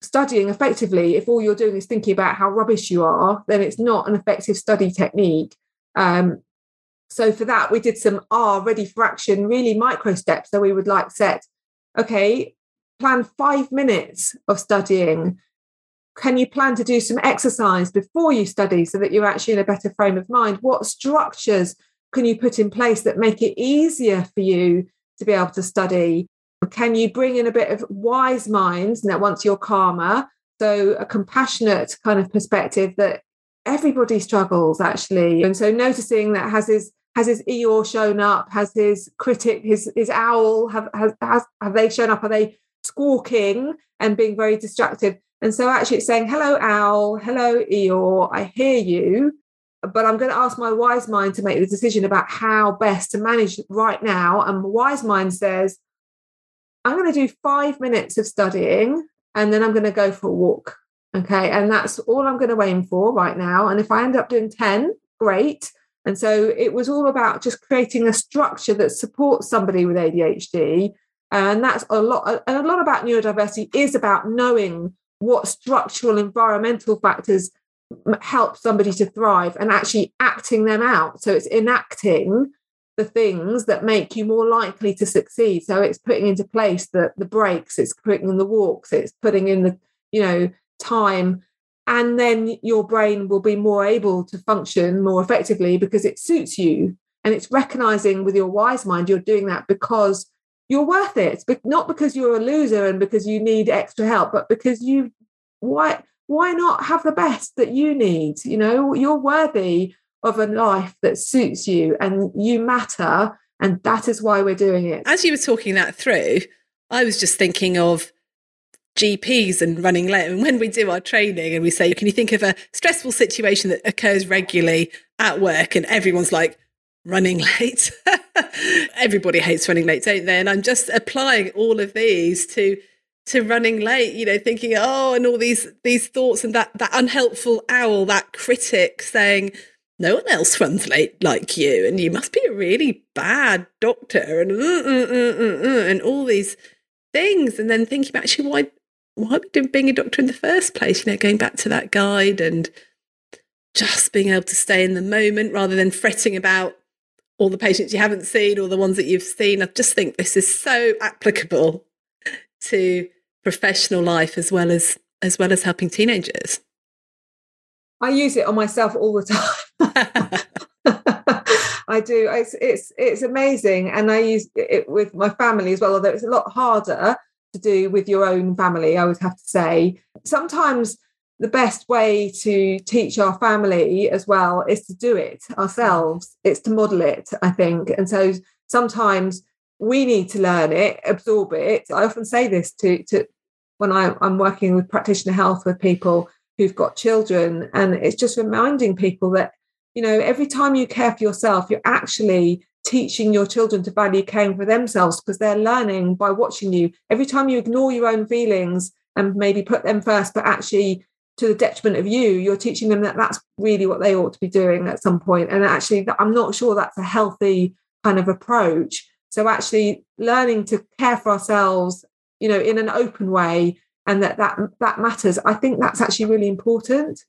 studying effectively. If all you're doing is thinking about how rubbish you are, then it's not an effective study technique. Um, so for that, we did some R ready for action, really micro steps. So we would like set, okay, plan five minutes of studying? Can you plan to do some exercise before you study so that you're actually in a better frame of mind? What structures can you put in place that make it easier for you to be able to study? Can you bring in a bit of wise minds now once you're calmer? So, a compassionate kind of perspective that everybody struggles actually. And so, noticing that has his has his Eeyore shown up? Has his critic, his his owl, have has, has have they shown up? Are they squawking and being very distracted. And so actually it's saying, hello, owl, hello, Eeyore, I hear you, but I'm going to ask my wise mind to make the decision about how best to manage right now. And wise mind says, I'm going to do five minutes of studying and then I'm going to go for a walk. Okay. And that's all I'm going to aim for right now. And if I end up doing 10, great. And so it was all about just creating a structure that supports somebody with ADHD and that's a lot and a lot about neurodiversity is about knowing what structural environmental factors help somebody to thrive and actually acting them out. So it's enacting the things that make you more likely to succeed. So it's putting into place the the breaks it's putting in the walks it's putting in the you know time. And then your brain will be more able to function more effectively because it suits you and it's recognizing with your wise mind you're doing that because you're worth it but not because you're a loser and because you need extra help but because you why why not have the best that you need you know you're worthy of a life that suits you and you matter and that is why we're doing it as you were talking that through i was just thinking of GPs and running late. And when we do our training and we say, can you think of a stressful situation that occurs regularly at work? And everyone's like, running late. Everybody hates running late, don't they? And I'm just applying all of these to to running late, you know, thinking, oh, and all these these thoughts and that that unhelpful owl, that critic saying, no one else runs late like you, and you must be a really bad doctor, and uh, uh, uh, and all these things, and then thinking about actually why why are we doing being a doctor in the first place, you know, going back to that guide and just being able to stay in the moment rather than fretting about all the patients you haven't seen or the ones that you've seen. I just think this is so applicable to professional life as well as as well as helping teenagers. I use it on myself all the time. I do. It's it's it's amazing, and I use it with my family as well. Although it's a lot harder to do with your own family, I would have to say. Sometimes the best way to teach our family as well is to do it ourselves. It's to model it i think. And so sometimes we need to learn it absorb it. I often say this to, to when I, i'm working with practitioner health with people who've got children and it's just reminding people that you know every time you care for yourself you're actually teaching your children to value caring for themselves because they're learning by watching you. Every time you ignore your own feelings and maybe put them first but actually to the detriment of you you're teaching them that that's really what they ought to be doing at some point. And actually i'm not sure that's a healthy kind of approach. So actually learning to care for ourselves you know in an open way and that that that matters. I think that's actually really important.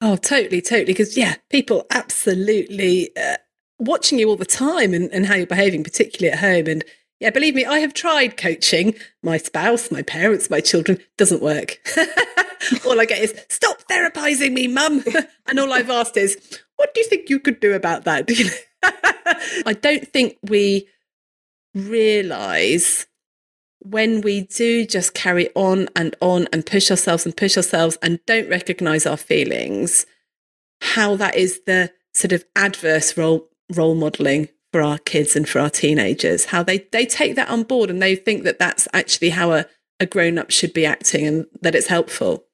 Oh totally totally. Because yeah people absolutely uh, watching you all the time and, and how you're behaving particularly at home and yeah, believe me, I have tried coaching my spouse, my parents, my children. Doesn't work. all I get is, stop therapizing me, mum. and all I've asked is, what do you think you could do about that? I don't think we realize when we do just carry on and on and push ourselves and push ourselves and don't recognize our feelings, how that is the sort of adverse role role modeling for our kids and for our teenagers how they they take that on board and they think that that's actually how a, a grown up should be acting and that it's helpful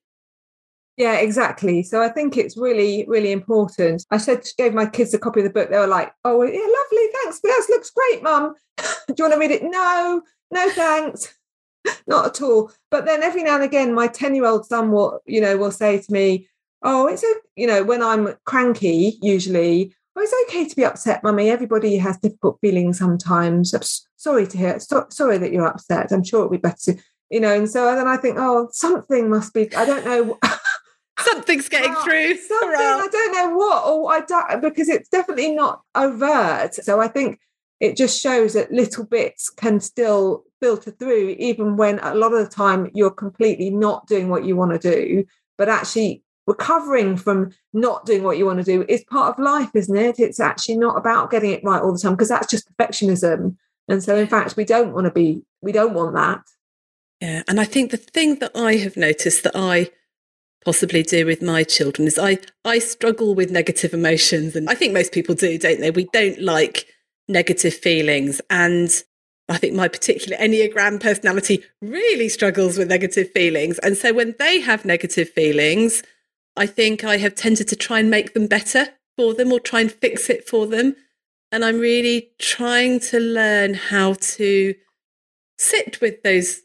yeah, exactly. So I think it's really, really important. I said, gave my kids a copy of the book. They were like, "Oh, yeah, lovely, thanks. That looks great, Mum. Do you want to read it?" No, no, thanks, not at all. But then every now and again, my ten-year-old son will, you know, will say to me, "Oh, it's a, you know, when I'm cranky, usually, oh, it's okay to be upset, Mummy. Everybody has difficult feelings sometimes. I'm sorry to hear. So, sorry that you're upset. I'm sure it'll be better." You know, and so then I think, oh, something must be. I don't know. something's getting well, through. Something I don't know what, or I don't because it's definitely not overt. So I think it just shows that little bits can still filter through, even when a lot of the time you're completely not doing what you want to do, but actually recovering from not doing what you want to do is part of life, isn't it? It's actually not about getting it right all the time because that's just perfectionism. And so, in fact, we don't want to be, we don't want that. Yeah. And I think the thing that I have noticed that I possibly do with my children is I I struggle with negative emotions and I think most people do don't they we don't like negative feelings and I think my particular Enneagram personality really struggles with negative feelings and so when they have negative feelings I think I have tended to try and make them better for them or try and fix it for them. And I'm really trying to learn how to sit with those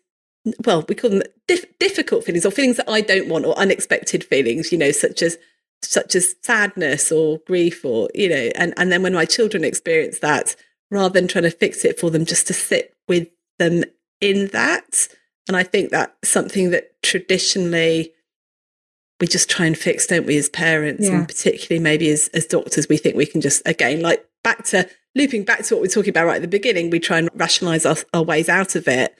well, we call them dif- difficult feelings or feelings that I don't want or unexpected feelings, you know, such as such as sadness or grief or you know and and then when my children experience that rather than trying to fix it for them just to sit with them in that. And i think that's something that traditionally we just try and fix don't we as parents yeah. and particularly maybe as, as doctors we think we can just again like back to looping back to what we are talking about right at the beginning we try and rationalize our, our ways out of it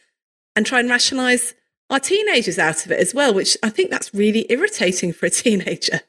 and try and rationalize our teenagers out of it as well, which I think that's really irritating for a teenager.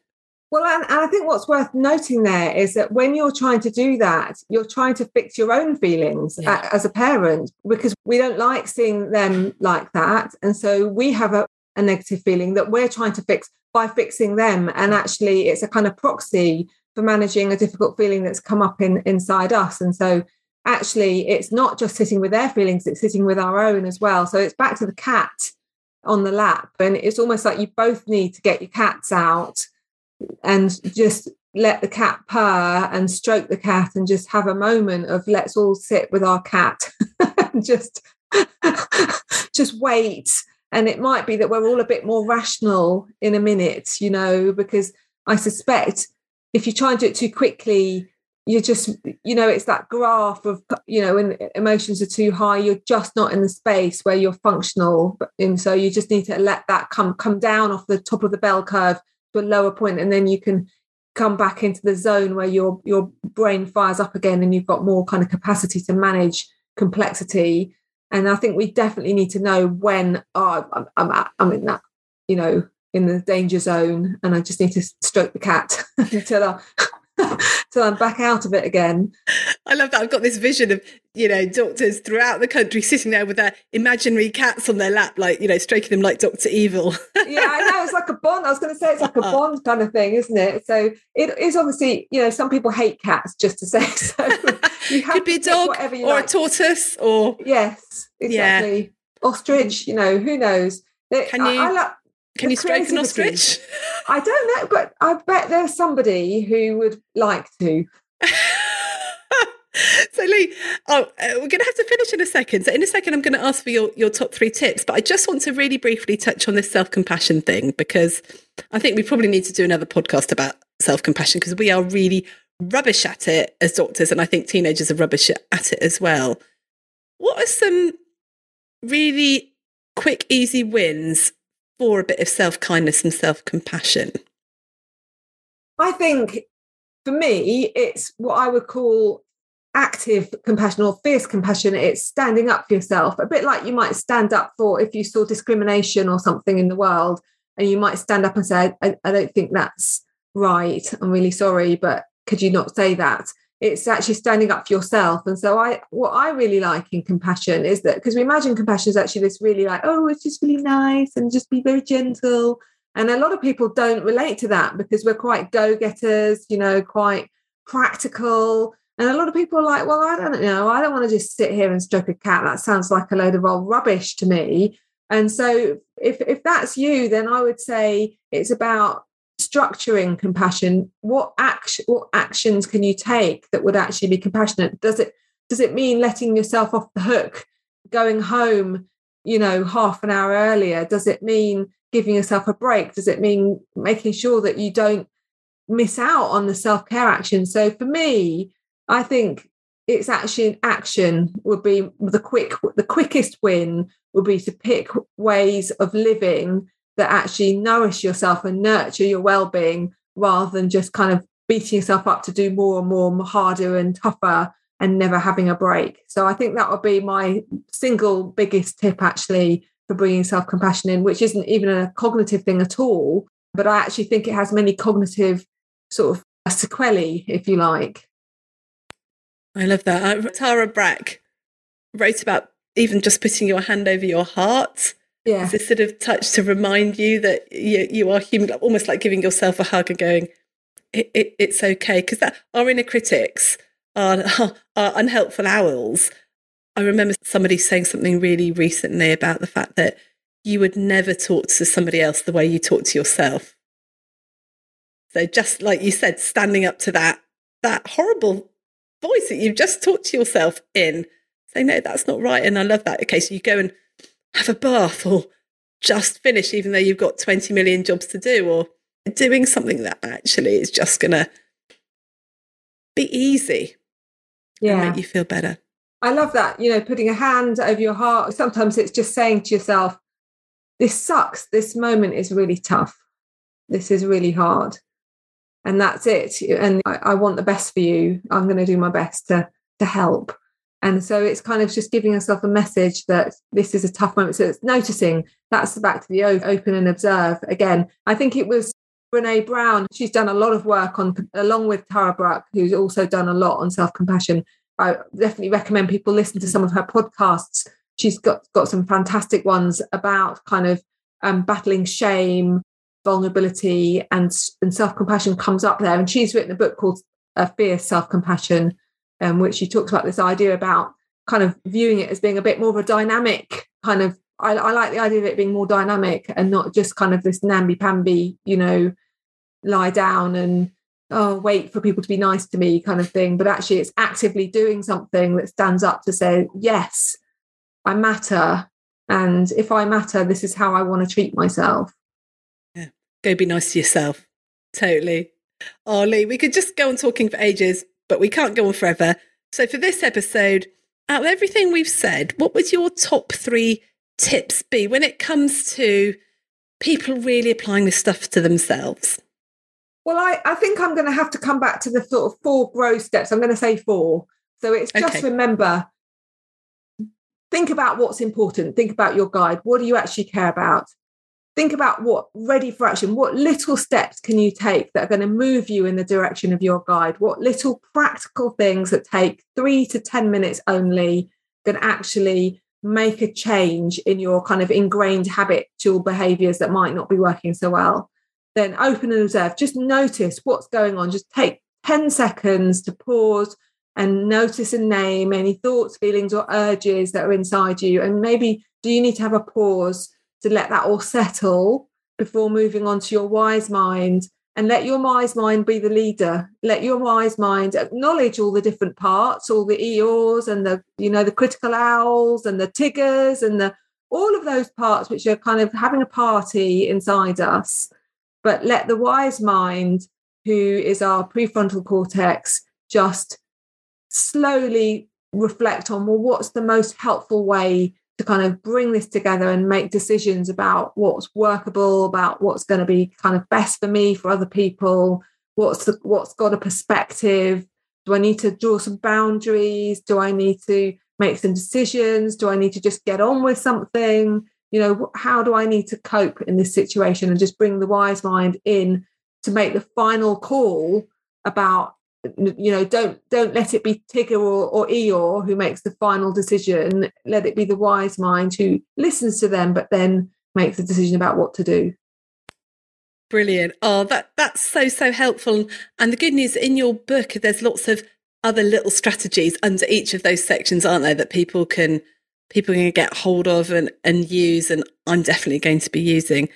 Well, and, and, I think what's worth noting there is that when you're trying to do that, you're trying to fix your own feelings yeah. as a parent because we don't like seeing them like that. And so we have a, a negative feeling that we're trying to fix by fixing them. And actually, it's a kind of proxy for managing a difficult feeling that's come up in inside us. And so actually it's not just sitting with their feelings it's sitting with our own as well so it's back to the cat on the lap and it's almost like you both need to get your cats out and just let the cat purr and stroke the cat and just have a moment of let's all sit with our cat and just just wait and it might be that we're all a bit more rational in a minute you know because i suspect if you try and do it too quickly you're just you know it's that graph of you know when emotions are too high you're just not in the space where you're functional. And so you just need to let that come come down off the top of the bell curve to a lower point and then you can come back into the zone where your your brain fires up again and you've got more kind of capacity to manage complexity and i think we definitely need to know when oh, I'm, I'm, at, I'm in that you know in the danger zone and i just need to stroke the cat until I, till I'm back out of it again. I love that. I've got this vision of, you know, doctors throughout the country sitting there with their imaginary cats on their lap, like, you know, stroking them like Dr. Evil. yeah, I know. It's like a bond. I was going to say it's like a bond kind of thing, isn't it? So it is obviously, you know, some people hate cats, just to say. So Could be a dog or like. a tortoise or. Yes, exactly. Yeah. Ostrich, you know, who knows? Can you? I, I, can you stroke an ostrich? I don't know, but I bet there's somebody who would like to. so Lee, oh, uh, we're going to have to finish in a second. So in a second, I'm going to ask for your, your top three tips, but I just want to really briefly touch on this self-compassion thing because I think we probably need to do another podcast about self-compassion because we are really rubbish at it as doctors, and I think teenagers are rubbish at it as well. What are some really quick, easy wins for a bit of self kindness and self compassion? I think for me, it's what I would call active compassion or fierce compassion. It's standing up for yourself, a bit like you might stand up for if you saw discrimination or something in the world, and you might stand up and say, I, I don't think that's right. I'm really sorry, but could you not say that? it's actually standing up for yourself and so i what i really like in compassion is that because we imagine compassion is actually this really like oh it's just really nice and just be very gentle And a lot of people don't relate to that because we're quite go getters, you know, quite practical. And a lot of people are like, well, I don't know. I don't want to just sit here and stroke a cat. That sounds like a load of old rubbish to me. And so if, if that's you, then I would say it's about structuring compassion. What action what actions can you take that would actually be compassionate? Does it does it mean letting yourself off the hook, going home, you know, half an hour earlier? Does it mean giving yourself a break? Does it mean making sure that you don't miss out on the self-care action? So for me, I think it's actually action would be the quick the quickest win would be to pick ways of living that actually nourish yourself and nurture your well-being rather than just kind of beating yourself up to do more and more harder and tougher and never having a break. So I think that would be my single biggest tip actually for bringing self-compassion in, which isn't even a cognitive thing at all, but I actually think it has many cognitive sort of sequelae, if you like. I love that. Uh, Tara Brach wrote about even just putting your hand over your heart. Yeah. This sort of touch to remind you that you, you are human, almost like giving yourself a hug and going, it, it, it's okay. Because that our inner critics are, are unhelpful owls. I remember somebody saying something really recently about the fact that you would never talk to somebody else the way you talk to yourself. So just like you said, standing up to that that horrible voice that you've just talked to yourself in, say, no, that's not right. And I love that. Okay, so you go and have a bath or just finish, even though you've got 20 million jobs to do, or doing something that actually is just going to be easy yeah. and make you feel better. I love that. You know, putting a hand over your heart. Sometimes it's just saying to yourself, this sucks. This moment is really tough. This is really hard and that's it and I, I want the best for you i'm going to do my best to to help and so it's kind of just giving yourself a message that this is a tough moment so it's noticing that's the back to the open and observe again i think it was Brene Brown, she's done a lot of work on, along with Tara Brach, who's also done a lot on self compassion. I definitely recommend people listen to some of her podcasts. She's got got some fantastic ones about kind of um, battling shame, vulnerability and, and self-compassion comes up there and she's written a book called uh, fierce self-compassion um, which she talks about this idea about kind of viewing it as being a bit more of a dynamic kind of I, I like the idea of it being more dynamic and not just kind of this namby-pamby you know lie down and oh wait for people to be nice to me kind of thing. But actually it's actively doing something that stands up to say yes i matter. And if i matter this is how i want to treat myself. Go be nice to yourself. Totally. Oh, Lee, we could just go on talking for ages, but we can't go on forever. So, for this episode, out of everything we've said, what would your top three tips be when it comes to people really applying this stuff to themselves? Well, I, I think I'm going to have to come back to the sort of four growth steps. I'm going to say four. So, it's just okay. remember think about what's important, think about your guide. What do you actually care about? Think about what ready for action. What little steps can you take that are going to move you in the direction of your guide? What little practical things that take three to 10 minutes only can actually make a change in your kind of ingrained habitual behaviors that might not be working so well? Then open and observe. Just notice what's going on. Just take 10 seconds to pause and notice and name any thoughts feelings or urges that are inside you. And maybe do you need to have a pause to let that all settle before moving on to your wise mind. And let your wise mind be the leader. Let your wise mind acknowledge all the different parts all the eeyores and the you know the critical owls and the tigers and the all of those parts which are kind of having a party inside us. But let the wise mind who is our prefrontal cortex just slowly reflect on well what's the most helpful way to kind of bring this together and make decisions about what's workable, about what's going to be kind of best for me, for other people, what's the, what's got a perspective. Do I need to draw some boundaries? Do I need to make some decisions? Do I need to just get on with something? You know, how do I need to cope in this situation and just bring the wise mind in to make the final call about you know don't don't let it be tigger or, or eeyore who makes the final decision let it be the wise mind who listens to them but then makes a decision about what to do Brilliant. Oh, that that's so so helpful. And the good news in your book, there's lots of other little strategies under each of those sections, aren't there, that people can people can get hold of and, and use and I'm definitely going to be using.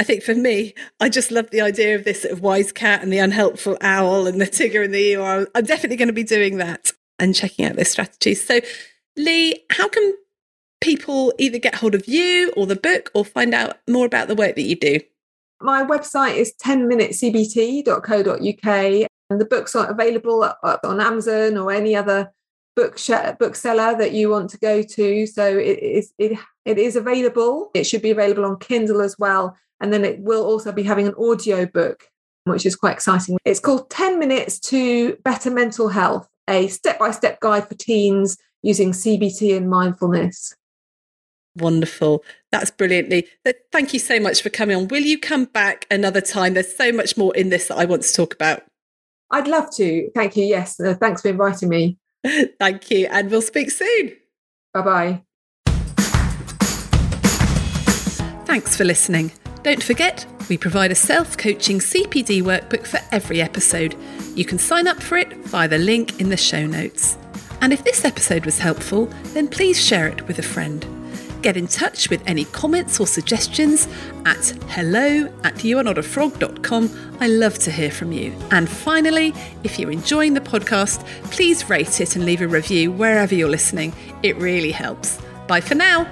I think for me, I just love the idea of this sort of wise cat and the unhelpful owl and the Tigger and the Eeyore. I'm definitely going to be doing that and checking out those strategies. So, Lee, how can people either get hold of you or the book or find out more about the work that you do? My website is 10minutecbt.co.uk and the books are available on Amazon or any other book bookseller that you want to go to. So it is it, it is available. It should be available on Kindle as well. And then it will also be having an audio book, which is quite exciting. It's called 10 Minutes to Better Mental Health, a step-by-step guide for teens using CBT and mindfulness. Wonderful. That's brilliantly. Thank you so much for coming on. Will you come back another time? There's so much more in this that I want to talk about. I'd love to. Thank you. Yes. Uh, thanks for inviting me. Thank you. And we'll speak soon. Bye bye. Thanks for listening. Don't forget, we provide a self coaching CPD workbook for every episode. You can sign up for it via the link in the show notes. And if this episode was helpful, then please share it with a friend. Get in touch with any comments or suggestions at hello at youarenotafrog.com. I love to hear from you. And finally, if you're enjoying the podcast, please rate it and leave a review wherever you're listening. It really helps. Bye for now.